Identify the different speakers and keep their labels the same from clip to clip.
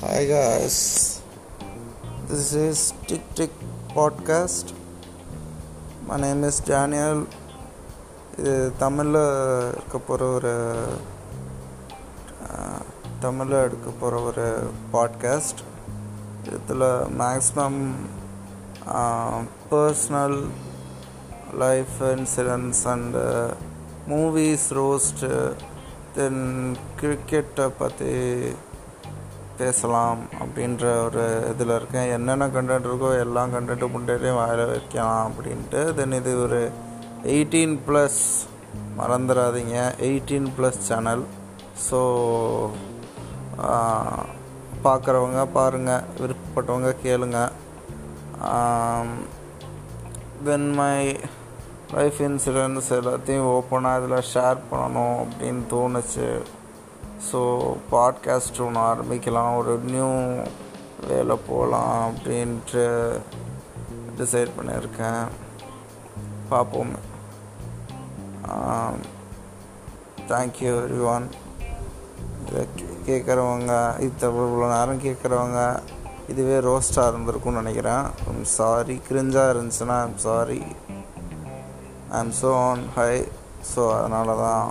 Speaker 1: Hi guys, this is Tick Tick Podcast. My name is Daniel. இது தமிழில் இருக்க போகிற ஒரு தமிழில் எடுக்க போகிற ஒரு பாட்காஸ்ட் இதில் maximum personal life incidents and movies roast then கிரிக்கெட்டை பற்றி பேசலாம் அப்படின்ற ஒரு இதில் இருக்கேன். என்னென்ன கண்டென்ட் இருக்கோ எல்லா கண்டென்ட்டும் முன்னாடியே வாயில் வைக்கலாம் அப்படின்ட்டு. தென் இது ஒரு எயிட்டீன் ப்ளஸ் மறந்துடாதீங்க எயிட்டீன் ப்ளஸ் சேனல் ஸோ பார்க்குறவங்க பாருங்கள் விருப்பப்பட்டவங்க கேளுங்க. தென் மை லைஃப் இன்சூரன்ஸ் எல்லாத்தையும் ஓப்பனாக இதில் ஷேர் பண்ணணும் அப்படின்னு தோணுச்சு. ஸோ பாட்காஸ்ட் ஒன்று ஆரம்பிக்கலாம். ஒரு நியூ வேலை போகலாம் அப்படின்ட்டு டிசைட் பண்ணியிருக்கேன். பார்ப்போம். தேங்க்யூ எவ்ரி ஒன் இதை கேட்குறவங்க இது இவ்வளோ நேரம் கேட்குறவங்க இதுவே ரோஸ்ட்டாக இருந்திருக்கும்னு நினைக்கிறேன். ஐம் சாரி கிரிஞ்சாக இருந்துச்சுன்னா I'm sorry I so on high so அதனால தான்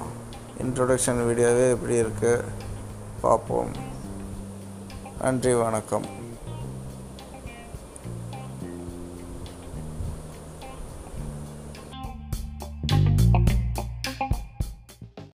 Speaker 1: இன்ட்ரொடக்ஷன் வீடியோவே எப்படி இருக்குது பார்ப்போம். நன்றி வணக்கம்.